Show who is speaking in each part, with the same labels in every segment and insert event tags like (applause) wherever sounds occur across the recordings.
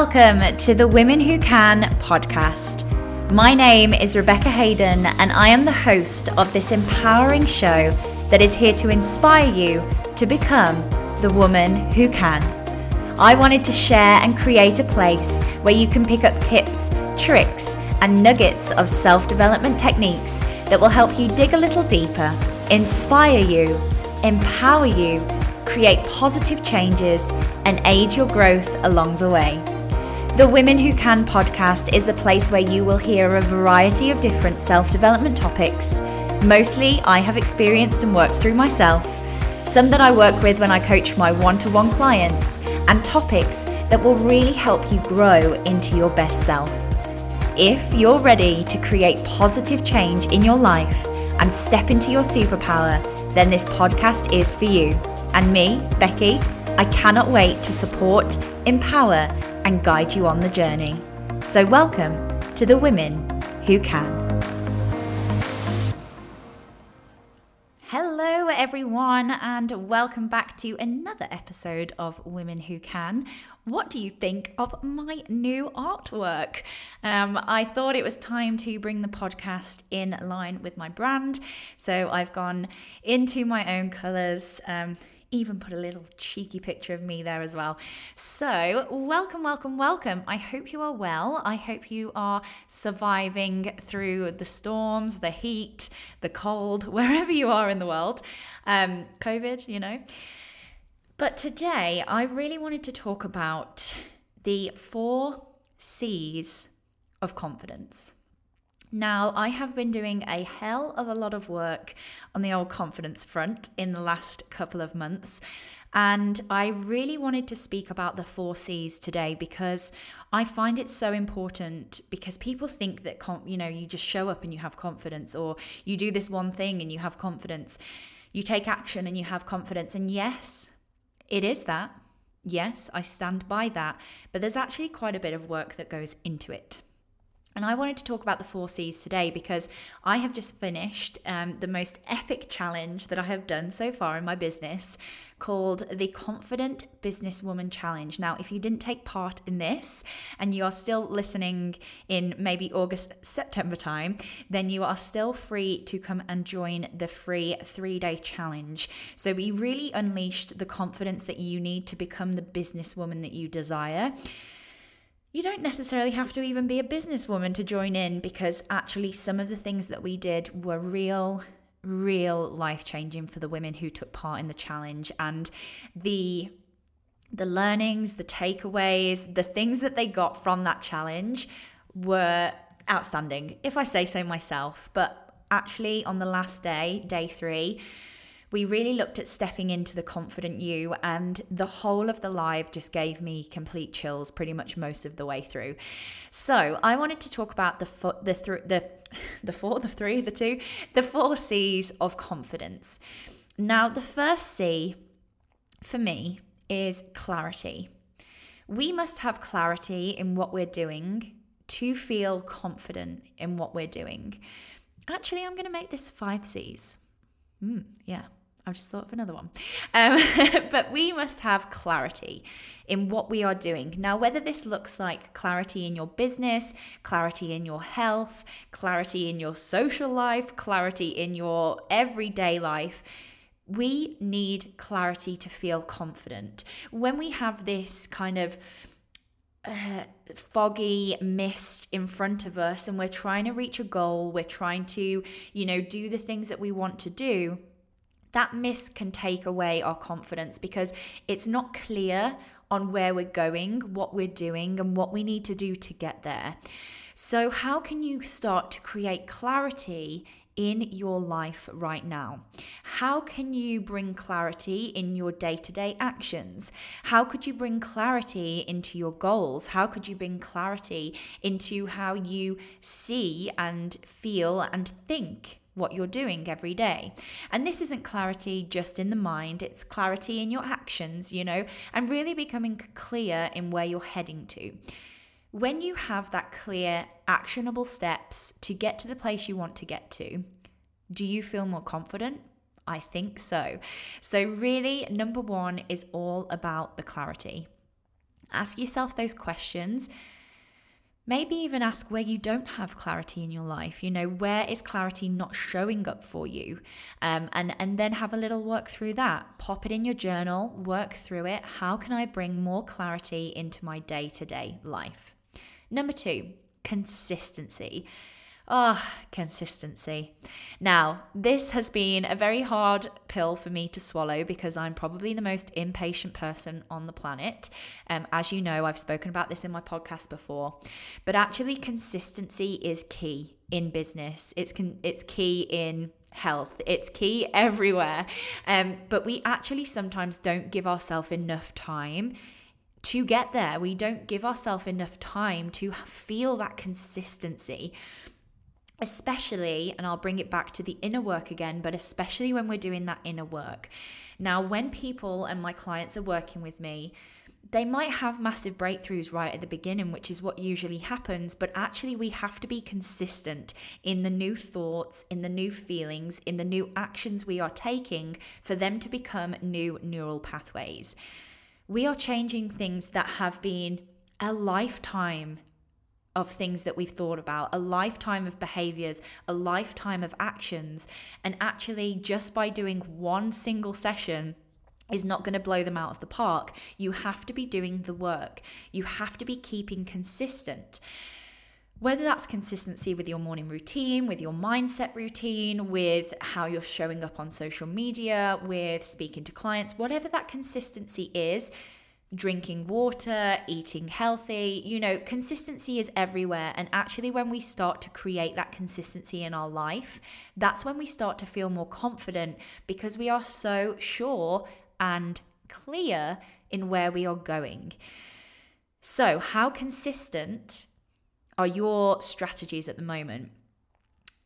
Speaker 1: Welcome to the Women Who Can podcast. My name is Rebecca Hayden, and I am the host of this empowering show that is here to inspire you to become the woman who can. I wanted to share and create a place where you can pick up tips, tricks, and nuggets of self development techniques that will help you dig a little deeper, inspire you, empower you create positive changes, and aid your growth along the way. The Women Who Can podcast is a place where you will hear a variety of different self development topics. Mostly, I have experienced and worked through myself, some that I work with when I coach my one to one clients, and topics that will really help you grow into your best self. If you're ready to create positive change in your life and step into your superpower, then this podcast is for you and me, Becky, I cannot wait to support, empower, and guide you on the journey. So, welcome to the Women Who Can. Hello, everyone, and welcome back to another episode of Women Who Can. What do you think of my new artwork? Um, I thought it was time to bring the podcast in line with my brand, so I've gone into my own colours. Um, even put a little cheeky picture of me there as well. So, welcome, welcome, welcome. I hope you are well. I hope you are surviving through the storms, the heat, the cold, (laughs) wherever you are in the world. Um, COVID, you know. But today, I really wanted to talk about the four C's of confidence. Now, I have been doing a hell of a lot of work on the old confidence front in the last couple of months. And I really wanted to speak about the four C's today because I find it so important because people think that, you know, you just show up and you have confidence, or you do this one thing and you have confidence. You take action and you have confidence. And yes, it is that. Yes, I stand by that. But there's actually quite a bit of work that goes into it. And I wanted to talk about the four C's today because I have just finished um, the most epic challenge that I have done so far in my business called the Confident Businesswoman Challenge. Now, if you didn't take part in this and you are still listening in maybe August, September time, then you are still free to come and join the free three day challenge. So, we really unleashed the confidence that you need to become the businesswoman that you desire you don't necessarily have to even be a businesswoman to join in because actually some of the things that we did were real real life changing for the women who took part in the challenge. And the the learnings the takeaways the things that they got from that challenge were outstanding if i say so myself. But actually on the last day day 3 we really looked at stepping into the confident you, and the whole of the live just gave me complete chills pretty much most of the way through. So I wanted to talk about the the th- the (laughs) the four, the three, the two, the four C's of confidence. Now, the first C for me is clarity. We must have clarity in what we're doing to feel confident in what we're doing. Actually, I'm going to make this five C's. Mm, yeah, I've just thought of another one. Um, (laughs) but we must have clarity in what we are doing. Now, whether this looks like clarity in your business, clarity in your health, clarity in your social life, clarity in your everyday life, we need clarity to feel confident. When we have this kind of uh, foggy mist in front of us and we're trying to reach a goal, we're trying to, you know, do the things that we want to do that miss can take away our confidence because it's not clear on where we're going, what we're doing, and what we need to do to get there. So, how can you start to create clarity in your life right now? How can you bring clarity in your day to day actions? How could you bring clarity into your goals? How could you bring clarity into how you see and feel and think? What you're doing every day. And this isn't clarity just in the mind, it's clarity in your actions, you know, and really becoming clear in where you're heading to. When you have that clear, actionable steps to get to the place you want to get to, do you feel more confident? I think so. So, really, number one is all about the clarity. Ask yourself those questions. Maybe even ask where you don't have clarity in your life. You know, where is clarity not showing up for you? Um, and, and then have a little work through that. Pop it in your journal, work through it. How can I bring more clarity into my day to day life? Number two, consistency. Ah, oh, consistency. Now, this has been a very hard pill for me to swallow because I'm probably the most impatient person on the planet. Um, as you know, I've spoken about this in my podcast before, but actually, consistency is key in business. It's con- it's key in health. It's key everywhere. Um, but we actually sometimes don't give ourselves enough time to get there. We don't give ourselves enough time to feel that consistency especially, and I'll bring it back to the inner work again, but especially when we're doing that inner work. Now, when people and my clients are working with me, they might have massive breakthroughs right at the beginning, which is what usually happens, but actually, we have to be consistent in the new thoughts, in the new feelings, in the new actions we are taking for them to become new neural pathways. We are changing things that have been a lifetime of things that we've thought about, a lifetime of behaviors, a lifetime of actions. And actually, just by doing one single session, is not going to blow them out of the park. You have to be doing the work. You have to be keeping consistent. Whether that's consistency with your morning routine, with your mindset routine, with how you're showing up on social media, with speaking to clients, whatever that consistency is, drinking water, eating healthy. You know, consistency is everywhere. And actually, when we start to create that consistency in our life, that's when we start to feel more confident because we are so sure and clear in where we are going. So, how consistent are your strategies at the moment?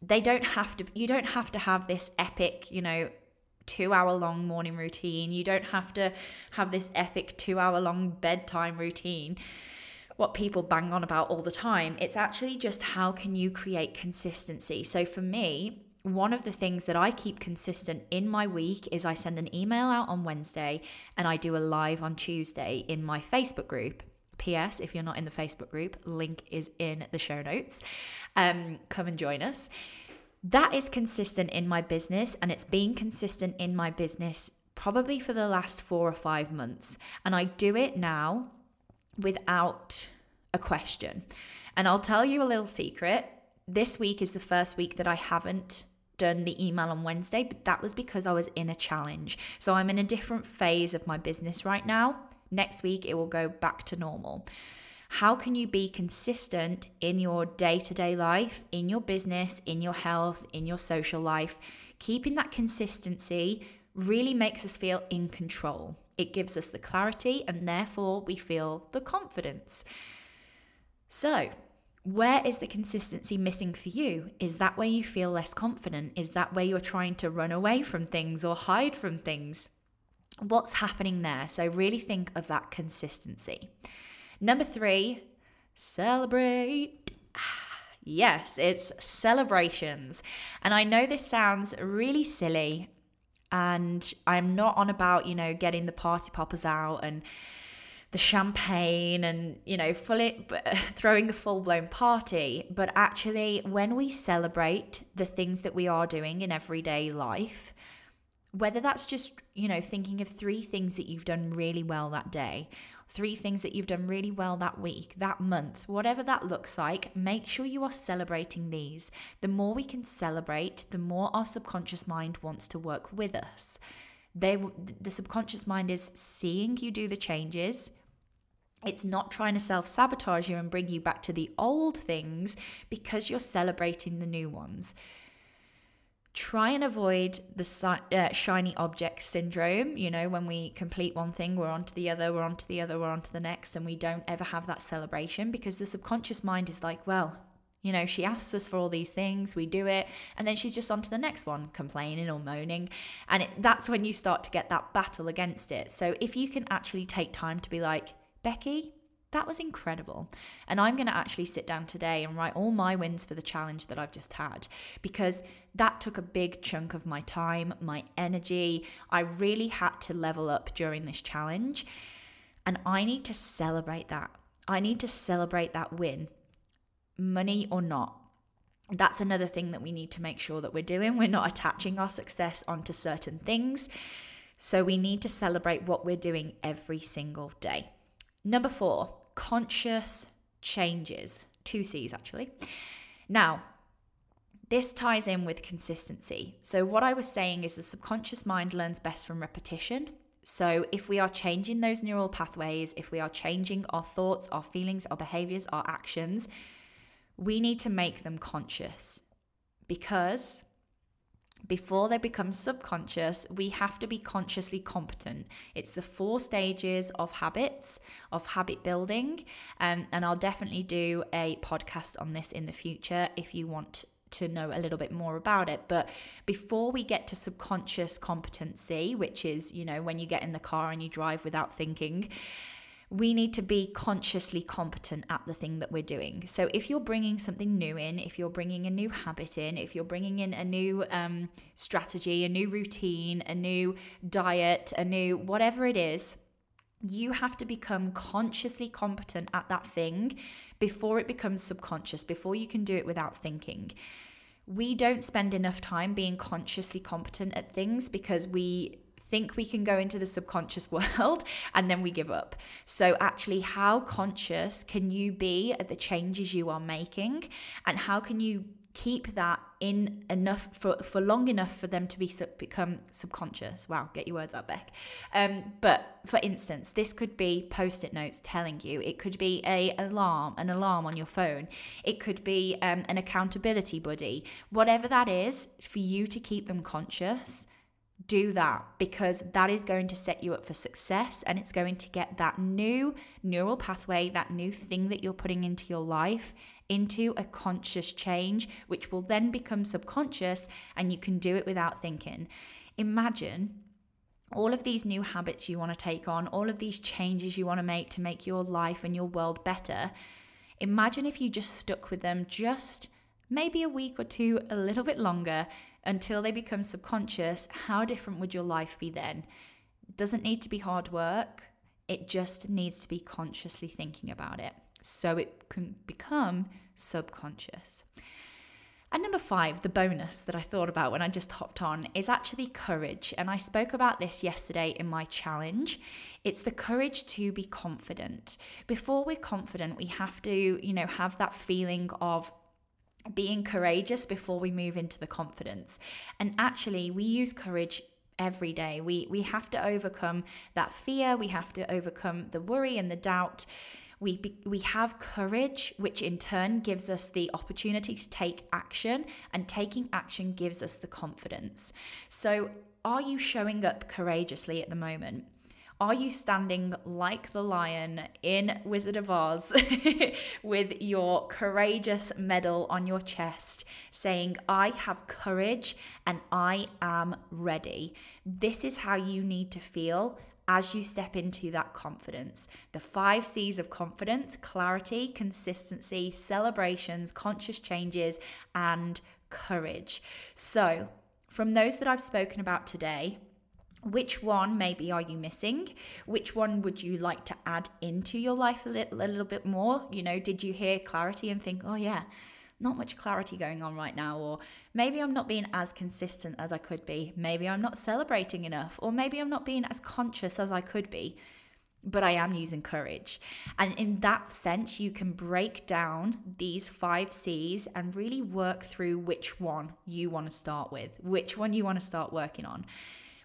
Speaker 1: They don't have to, you don't have to have this epic, you know, two hour long morning routine. You don't have to have this epic two hour long bedtime routine. What people bang on about all the time. It's actually just how can you create consistency. So for me, one of the things that I keep consistent in my week is I send an email out on Wednesday and I do a live on Tuesday in my Facebook group. P.S. If you're not in the Facebook group, link is in the show notes. Um, come and join us that is consistent in my business and it's been consistent in my business probably for the last four or five months. And I do it now without a question. And I'll tell you a little secret. This week is the first week that I haven't done the email on Wednesday, but that was because I was in a challenge. So I'm in a different phase of my business right now. Next week, it will go back to normal. How can you be consistent in your day to day life, in your business, in your health, in your social life? Keeping that consistency really makes us feel in control. It gives us the clarity and therefore we feel the confidence. So, where is the consistency missing for you? Is that where you feel less confident? Is that where you're trying to run away from things or hide from things? What's happening there? So, really think of that consistency. Number three, celebrate. Ah, yes, it's celebrations. And I know this sounds really silly, and I'm not on about, you know, getting the party poppers out and the champagne and, you know, fully (laughs) throwing a full blown party. But actually, when we celebrate the things that we are doing in everyday life, whether that's just, you know, thinking of three things that you've done really well that day, three things that you've done really well that week, that month, whatever that looks like, make sure you are celebrating these. The more we can celebrate, the more our subconscious mind wants to work with us. They, the subconscious mind is seeing you do the changes, it's not trying to self sabotage you and bring you back to the old things because you're celebrating the new ones try and avoid the uh, shiny object syndrome. You know, when we complete one thing, we're on to the other, we're on to the other, we're on to the next, and we don't ever have that celebration because the subconscious mind is like, well, you know, she asks us for all these things, we do it, and then she's just on to the next one, complaining or moaning. And it, that's when you start to get that battle against it. So if you can actually take time to be like, Becky, that was incredible. And I'm going to actually sit down today and write all my wins for the challenge that I've just had because that took a big chunk of my time, my energy. I really had to level up during this challenge. And I need to celebrate that. I need to celebrate that win, money or not. That's another thing that we need to make sure that we're doing. We're not attaching our success onto certain things. So we need to celebrate what we're doing every single day. Number four, conscious changes. Two C's actually. Now, this ties in with consistency. So, what I was saying is the subconscious mind learns best from repetition. So, if we are changing those neural pathways, if we are changing our thoughts, our feelings, our behaviors, our actions, we need to make them conscious because before they become subconscious, we have to be consciously competent. It's the four stages of habits, of habit building. Um, and I'll definitely do a podcast on this in the future if you want to know a little bit more about it. But before we get to subconscious competency, which is, you know, when you get in the car and you drive without thinking, we need to be consciously competent at the thing that we're doing. So, if you're bringing something new in, if you're bringing a new habit in, if you're bringing in a new um, strategy, a new routine, a new diet, a new whatever it is, you have to become consciously competent at that thing before it becomes subconscious, before you can do it without thinking. We don't spend enough time being consciously competent at things because we think we can go into the subconscious (laughs) world and then we give up. So, actually, how conscious can you be at the changes you are making? And how can you keep that in enough for, for long enough for them to be become subconscious? Wow get your words out beck. Um, but for instance this could be post-it notes telling you. It could be a alarm an alarm on your phone. It could be um, an accountability buddy. Whatever that is for you to keep them conscious do that because that is going to set you up for success and it's going to get that new neural pathway, that new thing that you're putting into your life into a conscious change, which will then become subconscious and you can do it without thinking. Imagine all of these new habits you want to take on, all of these changes you want to make to make your life and your world better. Imagine if you just stuck with them just maybe a week or two, a little bit longer until they become subconscious, how different would your life be then? It doesn't need to be hard work, it just needs to be consciously thinking about it so it can become subconscious. And number five, the bonus that I thought about when I just hopped on is actually courage. And I spoke about this yesterday in my challenge. It's the courage to be confident. Before we're confident, we have to, you know, have that feeling of being courageous before we move into the confidence. And actually, we use courage every day. We we have to overcome that fear, we have to overcome the worry and the doubt. We, be, we have courage, which in turn gives us the opportunity to take action, and taking action gives us the confidence. So, are you showing up courageously at the moment? Are you standing like the lion in Wizard of Oz (laughs) with your courageous medal on your chest, saying, I have courage and I am ready? This is how you need to feel as you step into that confidence. The five C's of confidence clarity, consistency, celebrations, conscious changes, and courage. So, from those that I've spoken about today, which one maybe are you missing which one would you like to add into your life a little, a little bit more you know did you hear clarity and think oh yeah not much clarity going on right now or maybe i'm not being as consistent as i could be maybe i'm not celebrating enough or maybe i'm not being as conscious as i could be but I am using courage. And in that sense, you can break down these five C's and really work through which one you want to start with, which one you want to start working on.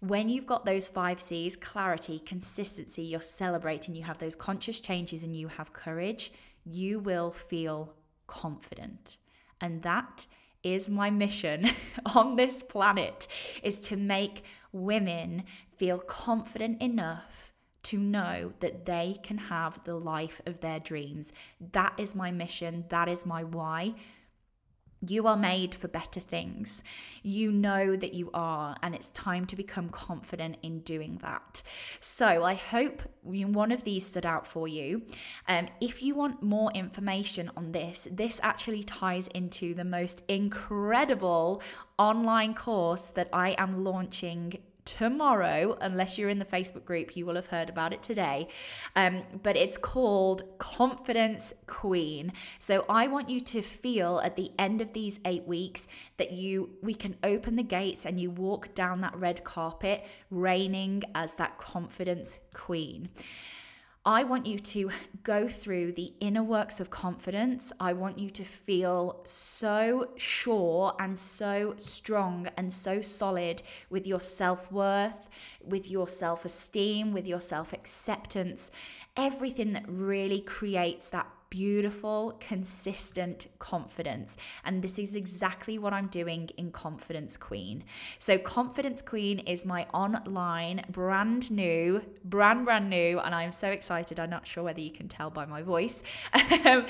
Speaker 1: When you've got those five C's clarity, consistency, you're celebrating, you have those conscious changes, and you have courage, you will feel confident. And that is my mission (laughs) on this planet is to make women feel confident enough to know that they can have the life of their dreams. That is my mission. That is my why. You are made for better things. You know that you are, and it's time to become confident in doing that. So, I hope one of these stood out for you. Um, if you want more information on this, this actually ties into the most incredible online course that I am launching tomorrow, unless you're in the Facebook group, you will have heard about it today. Um, but it's called Confidence Queen. So I want you to feel at the end of these eight weeks that you we can open the gates and you walk down that red carpet, reigning as that confidence queen. I want you to go through the inner works of confidence. I want you to feel so sure and so strong and so solid with your self worth, with your self esteem, with your self acceptance, everything that really creates that beautiful, consistent confidence. And this is exactly what I'm doing in Confidence Queen. So, Confidence Queen is my online, brand new, brand, brand new, and I'm so excited. I'm not sure whether you can tell by my voice. (laughs)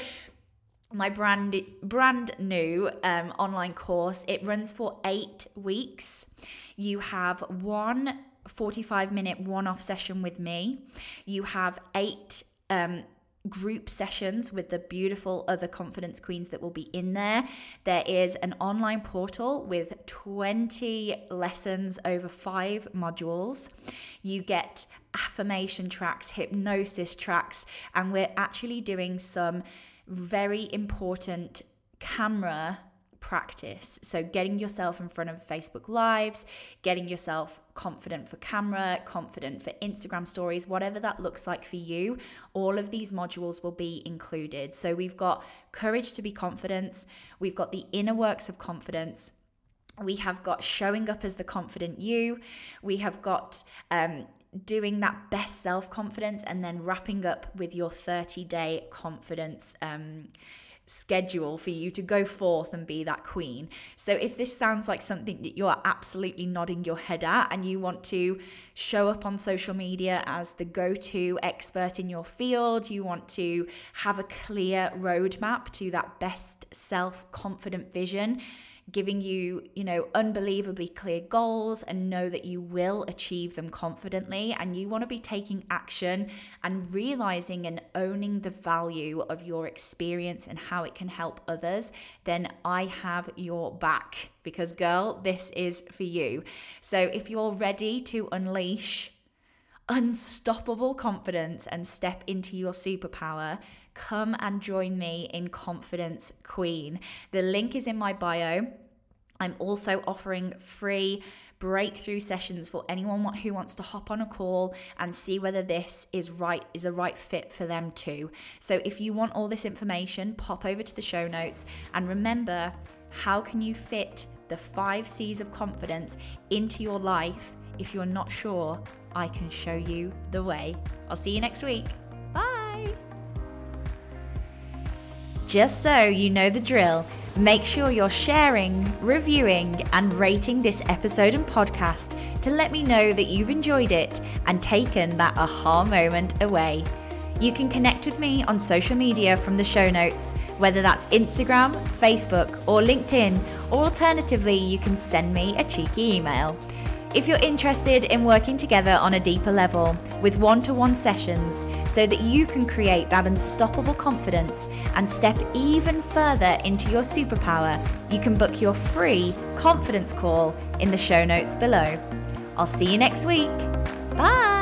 Speaker 1: my brand brand new um, online course it runs for eight weeks you have one 45 minute one-off session with me you have eight um, group sessions with the beautiful other confidence queens that will be in there. There is an online portal with 20 lessons over five modules. You get affirmation tracks, hypnosis tracks, and we're actually doing some very important camera practice. So, getting yourself in front of Facebook Lives, getting yourself confident for camera, confident for Instagram stories, whatever that looks like for you, all of these modules will be included. So, we've got courage to be confident, we've got the inner works of confidence. We have got showing up as the confident you. We have got um, doing that best self confidence and then wrapping up with your 30 day confidence um, schedule for you to go forth and be that queen. So if this sounds like something that you are absolutely nodding your head at and you want to show up on social media as the go-to expert in your field, you want to have a clear roadmap to that best self-confident vision, giving you, you know, unbelievably clear goals and know that you will achieve them confidently. And you want to be taking action and realizing and owning the value of your experience and how it can help others, then I have your back because, girl, this is for you. So if you're ready to unleash, unstoppable confidence and step into your superpower, come and join me in Confidence Queen. The link is in my bio. I'm also offering free breakthrough sessions for anyone who wants to hop on a call and see whether this is right is a right fit for them too. So if you want all this information, pop over to the show notes and remember how can you fit the 5 C's of confidence into your life if you're not sure, I can show you the way. I'll see you next week. Just so you know the drill, make sure you're sharing, reviewing, and rating this episode and podcast to let me know that you've enjoyed it and taken that aha moment away. You can connect with me on social media from the show notes, whether that's Instagram, Facebook, or LinkedIn, or alternatively, you can send me a cheeky email. If you're interested in working together on a deeper level with one to one sessions so that you can create that unstoppable confidence and step even further into your superpower, you can book your free confidence call in the show notes below. I'll see you next week. Bye.